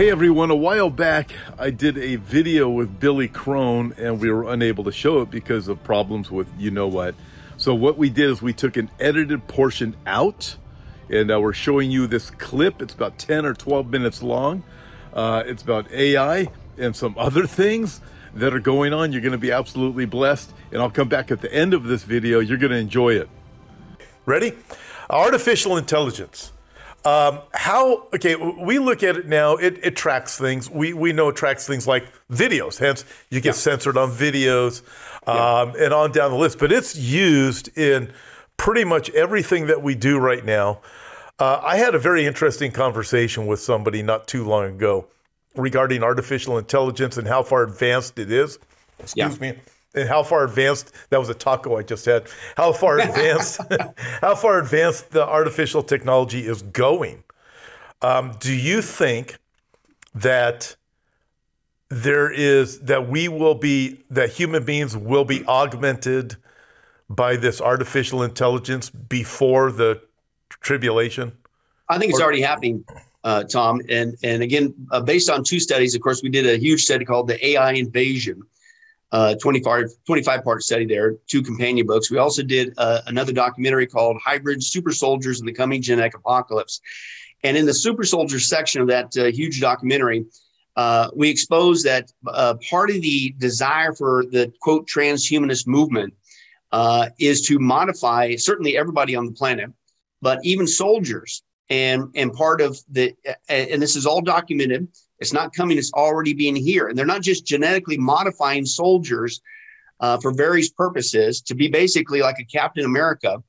Hey everyone, a while back I did a video with Billy Crone and we were unable to show it because of problems with you know what. So what we did is we took an edited portion out and uh, we're showing you this clip. It's about 10 or 12 minutes long. Uh, it's about AI and some other things that are going on. You're going to be absolutely blessed. And I'll come back at the end of this video. You're going to enjoy it. Ready? Artificial intelligence. Um, how, okay, we look at it now, it, it tracks things. We, we know it tracks things like videos, hence, you get yeah. censored on videos um, yeah. and on down the list. But it's used in pretty much everything that we do right now. Uh, I had a very interesting conversation with somebody not too long ago regarding artificial intelligence and how far advanced it is. Excuse yeah. me. And how far advanced that was a taco I just had. How far advanced how far advanced the artificial technology is going. Um, do you think that there is that we will be that human beings will be augmented by this artificial intelligence before the tribulation? I think it's already happening uh, Tom. And and again, uh, based on two studies, of course, we did a huge study called the AI Invasion, uh, 25, 25 part study there, two companion books. We also did uh, another documentary called Hybrid Super Soldiers in the Coming Genetic Apocalypse. And in the super soldiers section of that uh, huge documentary, uh, we expose that part of the desire for the quote transhumanist movement is to modify certainly everybody on the planet, but even soldiers and and part of the and this is all documented it's not coming it's already being here and they're not just genetically modifying soldiers uh, for various purposes to be basically like a captain america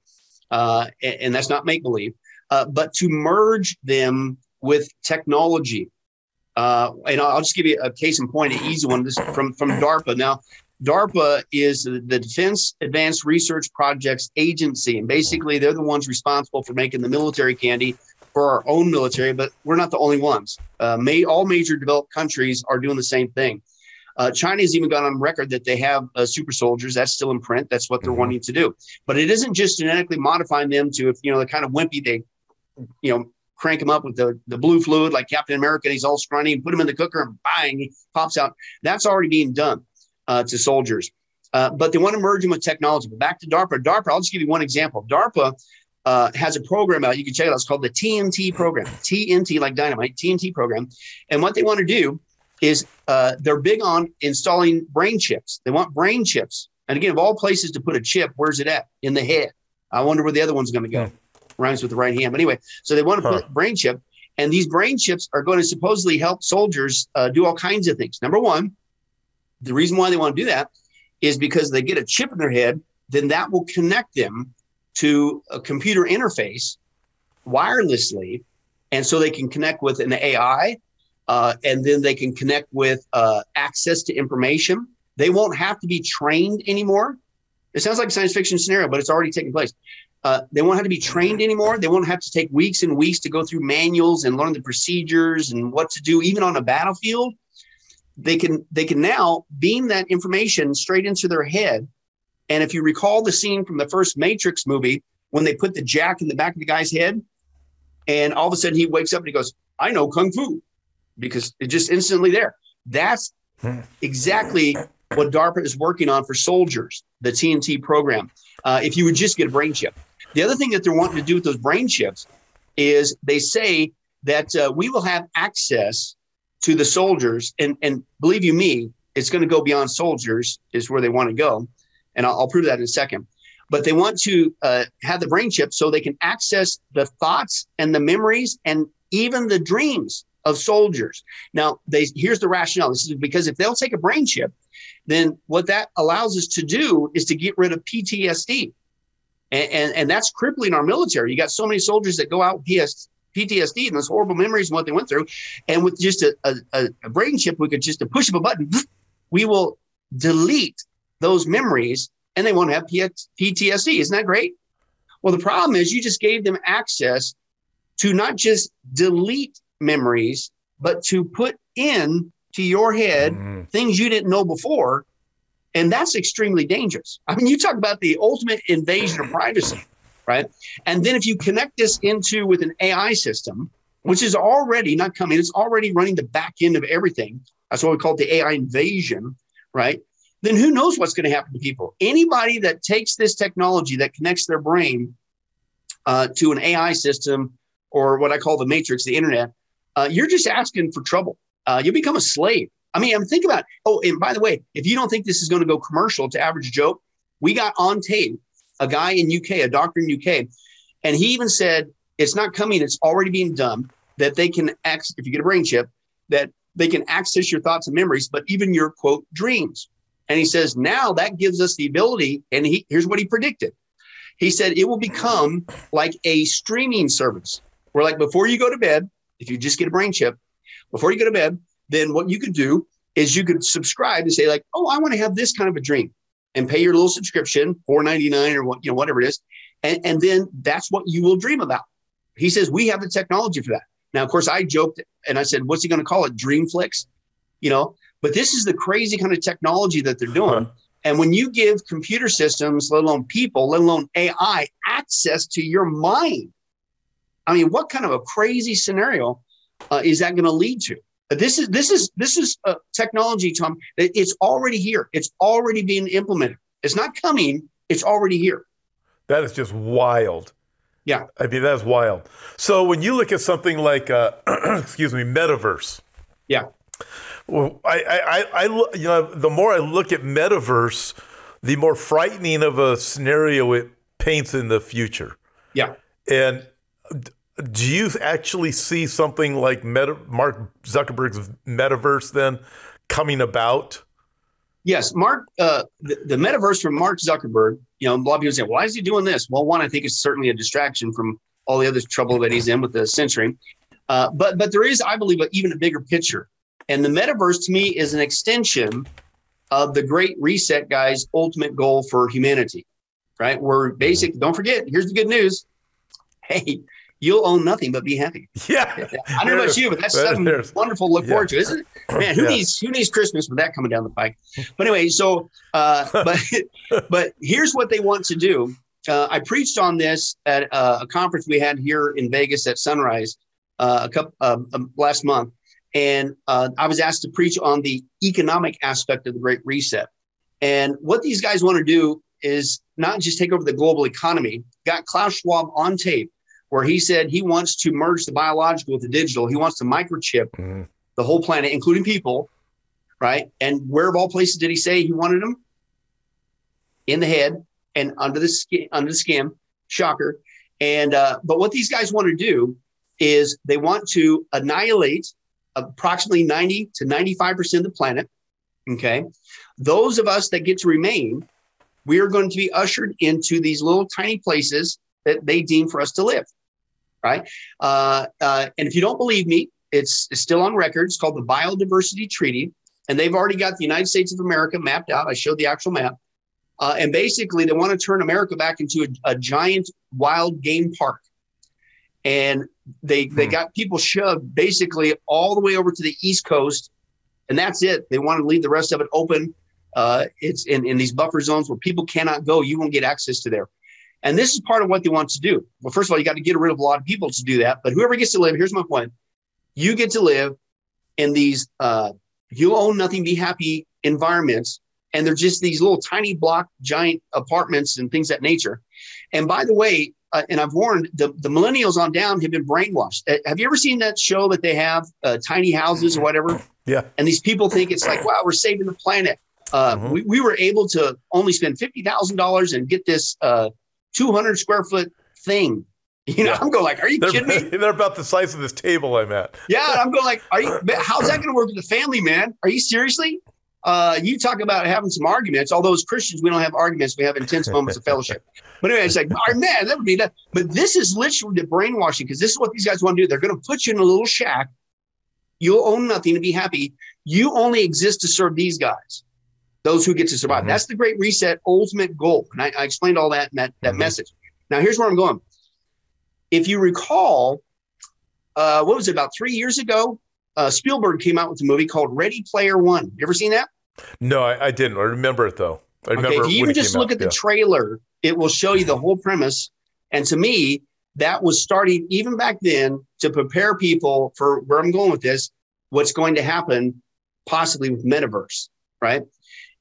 uh, and, and, that's not make believe uh, but to merge them with technology uh, and I'll just give you a case in point, an easy one. This from from DARPA. Now, DARPA is the Defense Advanced Research Projects Agency, and basically they're the ones responsible for making the military candy for our own military, but we're not the only ones. Uh, may, all major developed countries are doing the same thing. Uh, China has even gone on record that they have uh, super soldiers. That's still in print. That's what they're mm-hmm. wanting to do. But it isn't just genetically modifying them to, if you know, the kind of wimpy they, you know, crank them up with the, the blue fluid like Captain America. he's all scrawny and put him in the cooker and bang, he pops out. That's already being done uh, to soldiers. Uh, but they want to merge them with technology. But back to DARPA. DARPA, I'll just give you one example. DARPA uh, has a program out. You can check it out. It's called the TNT program. TNT, like dynamite, TNT program. And what they want to do is uh, they're big on installing brain chips. They want brain chips. And again, of all places to put a chip, where's it at? In the head. I wonder where the other one's going to go. Hmm. Rhymes with the right hand. But anyway, so they want to huh. put brain chip. And these brain chips are going to supposedly help soldiers uh, do all kinds of things. Number one, the reason why they want to do that is because they get a chip in their head, then that will connect them to a computer interface wirelessly. And so they can connect with an AI uh, and then they can connect with uh, access to information. They won't have to be trained anymore. It sounds like a science fiction scenario, but it's already taking place. Uh, they won't have to be trained anymore. They won't have to take weeks and weeks to go through manuals and learn the procedures and what to do, even on a battlefield. They can they can now beam that information straight into their head and if you recall the scene from the first Matrix movie, when they put the jack in the back of the guy's head, and all of a sudden he wakes up and he goes, I know Kung Fu, because it's just instantly there. That's exactly what DARPA is working on for soldiers, the TNT program. Uh, if you would just get a brain chip. The other thing that they're wanting to do with those brain chips is they say that uh, we will have access to the soldiers. And, and believe you me, it's going to go beyond soldiers, is where they want to go and I'll, I'll prove that in a second. But they want to uh, have the brain chip so they can access the thoughts and the memories and even the dreams of soldiers. Now, they here's the rationale. This is because if they'll take a brain chip, then what that allows us to do is to get rid of PTSD. And, and, and that's crippling our military. You got so many soldiers that go out PS, PTSD and those horrible memories and what they went through. And with just a, a, a brain chip, we could just push of a button, we will delete those memories and they won't have PTSD. Isn't that great? Well, the problem is you just gave them access to not just delete memories, but to put in to your head mm-hmm. things you didn't know before. And that's extremely dangerous. I mean, you talk about the ultimate invasion of privacy, right? And then if you connect this into with an AI system, which is already not coming, it's already running the back end of everything. That's what we call the AI invasion, right? Then who knows what's going to happen to people? Anybody that takes this technology that connects their brain uh, to an AI system or what I call the matrix, the internet, uh, you're just asking for trouble. Uh, you become a slave. I mean, I'm thinking about. Oh, and by the way, if you don't think this is going to go commercial to average Joe, we got on tape a guy in UK, a doctor in UK, and he even said it's not coming; it's already being done. That they can access if you get a brain chip, that they can access your thoughts and memories, but even your quote dreams. And he says now that gives us the ability. And he here's what he predicted. He said it will become like a streaming service where, like, before you go to bed, if you just get a brain chip, before you go to bed, then what you could do is you could subscribe and say, like, oh, I want to have this kind of a dream and pay your little subscription, four ninety nine or what, you know, whatever it is. And, and then that's what you will dream about. He says, we have the technology for that. Now, of course, I joked and I said, what's he going to call it? Dreamflix, you know? But this is the crazy kind of technology that they're doing. Huh. And when you give computer systems, let alone people, let alone AI, access to your mind, I mean, what kind of a crazy scenario uh, is that going to lead to? This is this is this is a technology, Tom. It's already here. It's already being implemented. It's not coming. It's already here. That is just wild. Yeah, I mean that's wild. So when you look at something like, uh, excuse me, metaverse. Yeah. Well, I, I, I, you know, the more I look at metaverse, the more frightening of a scenario it paints in the future. Yeah. And do you actually see something like Meta, Mark Zuckerberg's metaverse then coming about? Yes, Mark, uh, the, the, metaverse from Mark Zuckerberg. You know, a lot of people say, "Why is he doing this?" Well, one, I think it's certainly a distraction from all the other trouble that he's in with the censoring. Uh, but but there is, I believe, even a bigger picture. And the metaverse to me is an extension of the Great Reset guy's ultimate goal for humanity. Right? We're basic. Don't forget. Here's the good news. Hey, you'll own nothing but be happy. Yeah. I don't know about you, but that's something wonderful to look yeah. forward to, isn't it? Man, who yeah. needs who needs Christmas with that coming down the pike? But anyway, so uh, but but here's what they want to do. Uh, I preached on this at uh, a conference we had here in Vegas at Sunrise uh, a couple um, um, last month, and uh, I was asked to preach on the economic aspect of the Great Reset. And what these guys want to do is not just take over the global economy. Got Klaus Schwab on tape where he said he wants to merge the biological with the digital. He wants to microchip mm-hmm. the whole planet, including people, right? And where of all places did he say he wanted them? In the head and under the skin, under the skin. Shocker. And uh, but what these guys want to do is they want to annihilate approximately 90 to 95 percent of the planet. Okay, those of us that get to remain, we are going to be ushered into these little tiny places that they deem for us to live right? Uh, uh, and if you don't believe me, it's, it's still on record. It's called the Biodiversity Treaty, and they've already got the United States of America mapped out. I showed the actual map. Uh, and basically, they want to turn America back into a, a giant wild game park. And they they hmm. got people shoved basically all the way over to the East Coast, and that's it. They want to leave the rest of it open. Uh, it's in, in these buffer zones where people cannot go. You won't get access to there. And this is part of what they want to do. Well, first of all, you got to get rid of a lot of people to do that. But whoever gets to live, here's my point: you get to live in these uh, you own nothing, be happy environments, and they're just these little tiny block, giant apartments and things that nature. And by the way, uh, and I've warned the, the millennials on down have been brainwashed. Uh, have you ever seen that show that they have uh, tiny houses or whatever? Yeah. And these people think it's like, wow, we're saving the planet. Uh, mm-hmm. we, we were able to only spend fifty thousand dollars and get this uh, 200 square foot thing. You know, yeah. I'm going like, are you they're, kidding me? They're about the size of this table I'm at. Yeah, I'm going like, are you? How's that going to work with the family, man? Are you seriously? Uh, you talk about having some arguments. Although as Christians, we don't have arguments; we have intense moments of fellowship. But anyway, it's like, oh, man, that would be that. But this is literally the brainwashing because this is what these guys want to do. They're going to put you in a little shack. You'll own nothing to be happy. You only exist to serve these guys those who get to survive. Mm-hmm. That's the great reset ultimate goal. And I, I explained all that in that, that mm-hmm. message. Now, here's where I'm going. If you recall, uh, what was it, about three years ago? Uh, Spielberg came out with a movie called Ready Player One. You ever seen that? No, I, I didn't. I remember it though. I remember okay, if you even just look out. at the yeah. trailer, it will show you the whole premise. And to me, that was starting even back then to prepare people for where I'm going with this, what's going to happen possibly with metaverse, right?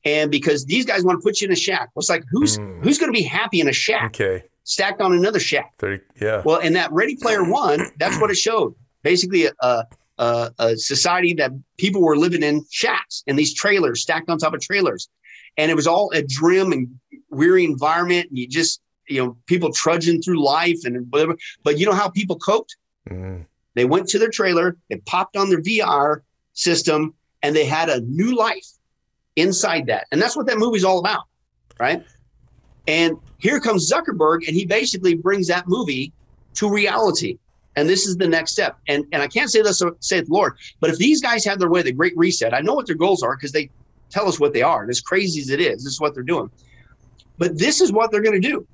And because these guys want to put you in a shack. It's like who's Mm. who's going to be happy in a shack Okay. stacked on another shack? 30, yeah. Well, in that Ready Player One, that's what it showed. Basically, a, a, a society that people were living in shacks and these trailers stacked on top of trailers, and it was all a grim and weary environment. And you just, you know, people trudging through life and whatever. But you know how people coped? Mm. They went to their trailer, they popped on their VR system, and they had a new life inside that. And that's what that movie's all about, right? And here comes Zuckerberg, and he basically brings that movie to reality. And this is the next step. And and I can't say this, saith the Lord, but if these guys have their way, the great reset, I know what their goals are because they tell us what they are. And as crazy as it is, this is what they're doing. But this is what they're going to do.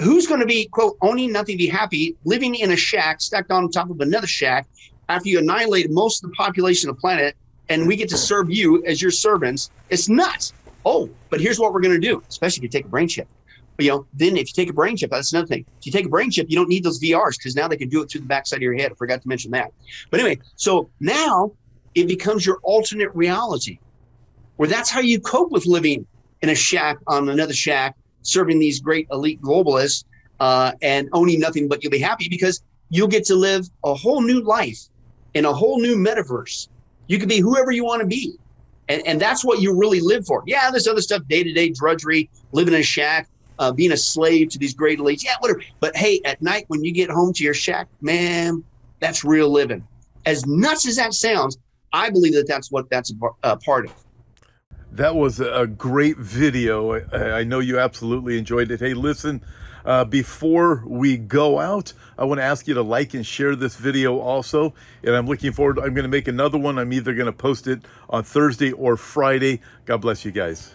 Who's going to be, quote, owning nothing, be happy, living in a shack stacked on top of another shack after you annihilate most of the population of the planet and we get to serve you as your servants? It's nuts. Oh, but here's what we're going to do, especially if you take a brain chip. You know, then if you take a brain chip, that's another thing. If you take a brain chip, you don't need those VRs because now they can do it through the backside of your head. I forgot to mention that. But anyway, so now it becomes your alternate reality where that's how you cope with living in a shack on another shack, serving these great elite globalists uh, and owning nothing but you'll be happy because you'll get to live a whole new life in a whole new metaverse. You can be whoever you want to be. And, and that's what you really live for. Yeah, this other stuff, day to day drudgery, living in a shack, uh, being a slave to these great elites. Yeah, whatever. But hey, at night when you get home to your shack, man, that's real living. As nuts as that sounds, I believe that that's what that's a part of. That was a great video. I, I know you absolutely enjoyed it. Hey, listen, uh, before we go out, I want to ask you to like and share this video also. And I'm looking forward. I'm going to make another one. I'm either going to post it on Thursday or Friday. God bless you guys.